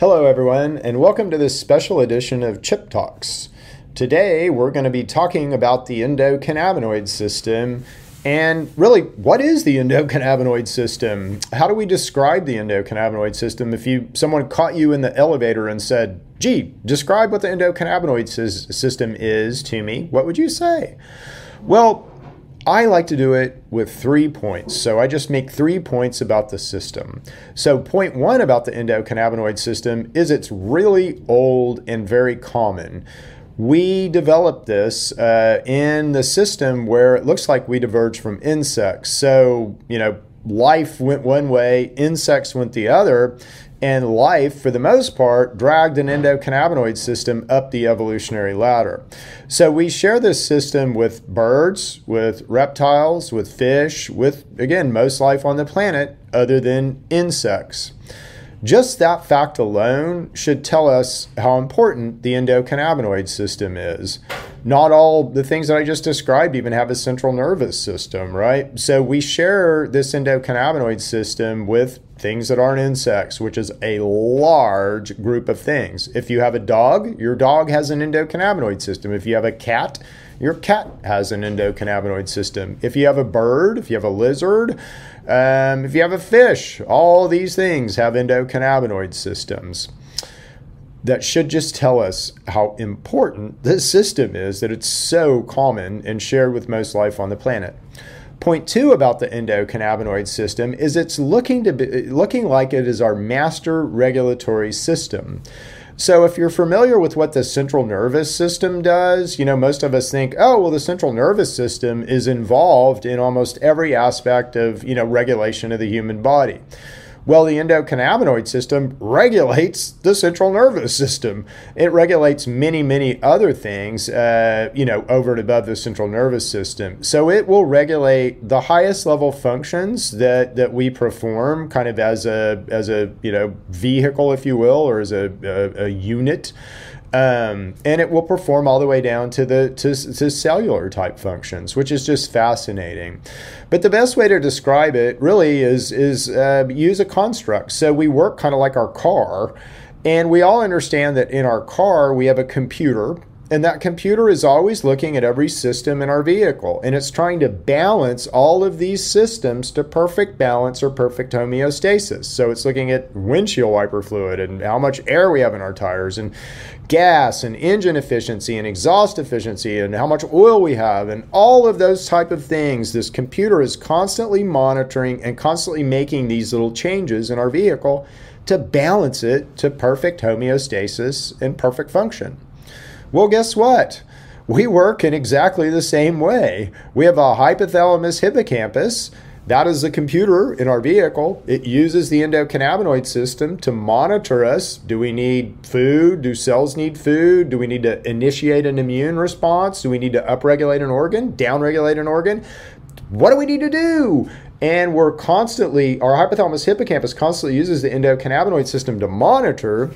Hello, everyone, and welcome to this special edition of Chip Talks. Today, we're going to be talking about the endocannabinoid system and really, what is the endocannabinoid system? How do we describe the endocannabinoid system? If you someone caught you in the elevator and said, "Gee, describe what the endocannabinoid system is to me," what would you say? Well, I like to do it with three points. So I just make three points about the system. So, point one about the endocannabinoid system is it's really old and very common. We developed this uh, in the system where it looks like we diverged from insects. So, you know, life went one way, insects went the other, and life, for the most part, dragged an endocannabinoid system up the evolutionary ladder. So we share this system with birds, with reptiles, with fish, with, again, most life on the planet other than insects. Just that fact alone should tell us how important the endocannabinoid system is. Not all the things that I just described even have a central nervous system, right? So we share this endocannabinoid system with things that aren't insects, which is a large group of things. If you have a dog, your dog has an endocannabinoid system. If you have a cat, your cat has an endocannabinoid system. If you have a bird, if you have a lizard, um, if you have a fish, all these things have endocannabinoid systems. That should just tell us how important this system is, that it's so common and shared with most life on the planet. Point two about the endocannabinoid system is it's looking to be, looking like it is our master regulatory system. So, if you're familiar with what the central nervous system does, you know, most of us think, oh, well, the central nervous system is involved in almost every aspect of, you know, regulation of the human body. Well, the endocannabinoid system regulates the central nervous system. It regulates many, many other things, uh, you know, over and above the central nervous system. So it will regulate the highest level functions that that we perform, kind of as a as a you know vehicle, if you will, or as a, a, a unit. Um, and it will perform all the way down to the to, to, cellular type functions, which is just fascinating. But the best way to describe it really is is uh, use a construct. So we work kind of like our car, and we all understand that in our car we have a computer and that computer is always looking at every system in our vehicle and it's trying to balance all of these systems to perfect balance or perfect homeostasis. So it's looking at windshield wiper fluid and how much air we have in our tires and gas and engine efficiency and exhaust efficiency and how much oil we have and all of those type of things. This computer is constantly monitoring and constantly making these little changes in our vehicle to balance it to perfect homeostasis and perfect function. Well, guess what? We work in exactly the same way. We have a hypothalamus hippocampus. That is the computer in our vehicle. It uses the endocannabinoid system to monitor us. Do we need food? Do cells need food? Do we need to initiate an immune response? Do we need to upregulate an organ, downregulate an organ? What do we need to do? And we're constantly, our hypothalamus hippocampus constantly uses the endocannabinoid system to monitor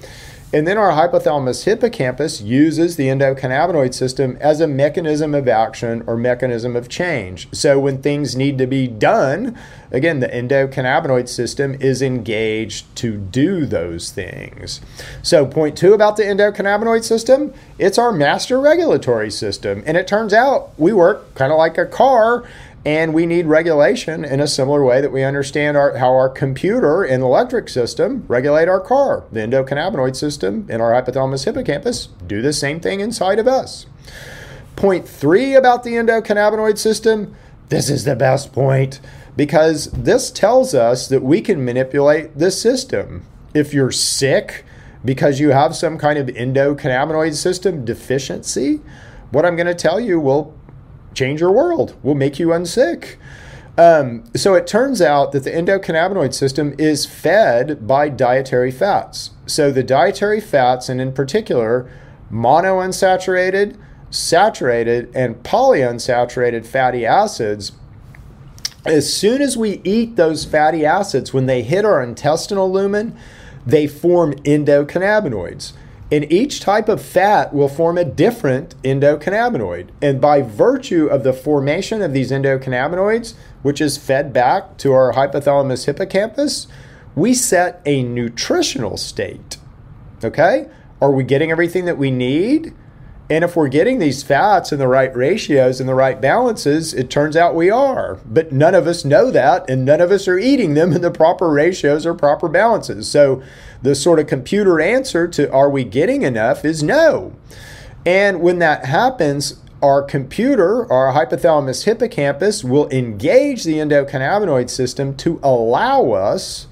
and then our hypothalamus hippocampus uses the endocannabinoid system as a mechanism of action or mechanism of change. So when things need to be done, again, the endocannabinoid system is engaged to do those things. So, point two about the endocannabinoid system it's our master regulatory system. And it turns out we work kind of like a car and we need regulation in a similar way that we understand our, how our computer and electric system regulate our car. The endocannabinoid system in our hypothalamus hippocampus do the same thing inside of us. Point three about the endocannabinoid system this is the best point because this tells us that we can manipulate the system. If you're sick because you have some kind of endocannabinoid system deficiency, what I'm going to tell you will change your world, will make you unsick. Um, so it turns out that the endocannabinoid system is fed by dietary fats. So the dietary fats, and in particular, monounsaturated, saturated, and polyunsaturated fatty acids, as soon as we eat those fatty acids, when they hit our intestinal lumen, they form endocannabinoids. And each type of fat will form a different endocannabinoid. And by virtue of the formation of these endocannabinoids, which is fed back to our hypothalamus hippocampus, we set a nutritional state. Okay? Are we getting everything that we need? And if we're getting these fats in the right ratios and the right balances, it turns out we are. But none of us know that, and none of us are eating them in the proper ratios or proper balances. So the sort of computer answer to are we getting enough is no. And when that happens, our computer, our hypothalamus hippocampus, will engage the endocannabinoid system to allow us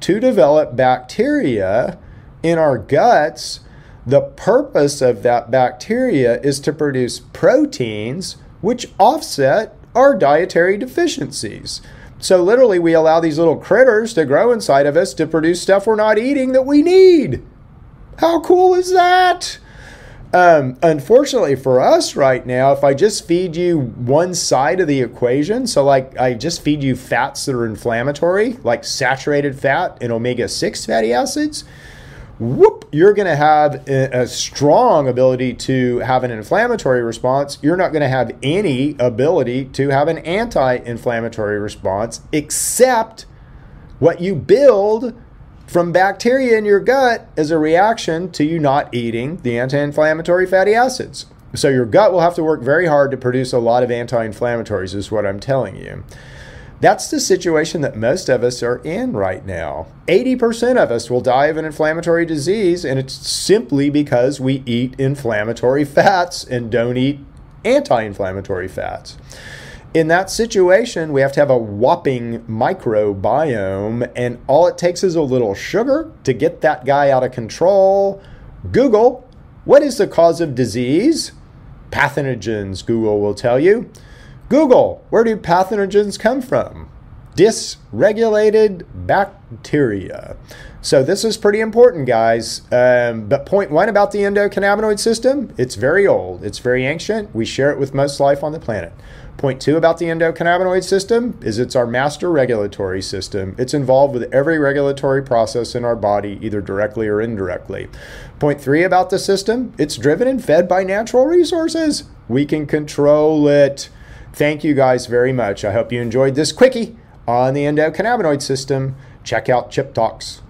to develop bacteria in our guts the purpose of that bacteria is to produce proteins which offset our dietary deficiencies. So, literally, we allow these little critters to grow inside of us to produce stuff we're not eating that we need. How cool is that? Um, unfortunately for us right now, if I just feed you one side of the equation, so like I just feed you fats that are inflammatory, like saturated fat and omega 6 fatty acids, whoop, you're going to have a strong ability to have an inflammatory response. You're not going to have any ability to have an anti inflammatory response, except what you build from bacteria in your gut as a reaction to you not eating the anti inflammatory fatty acids. So your gut will have to work very hard to produce a lot of anti inflammatories, is what I'm telling you. That's the situation that most of us are in right now. 80% of us will die of an inflammatory disease, and it's simply because we eat inflammatory fats and don't eat anti inflammatory fats. In that situation, we have to have a whopping microbiome, and all it takes is a little sugar to get that guy out of control. Google, what is the cause of disease? Pathogens, Google will tell you. Google, where do pathogens come from? Dysregulated bacteria. So this is pretty important, guys. Um, but point one about the endocannabinoid system, it's very old. It's very ancient. We share it with most life on the planet. Point two about the endocannabinoid system is it's our master regulatory system. It's involved with every regulatory process in our body, either directly or indirectly. Point three about the system, it's driven and fed by natural resources. We can control it. Thank you guys very much. I hope you enjoyed this quickie on the endocannabinoid system. Check out Chip Talks.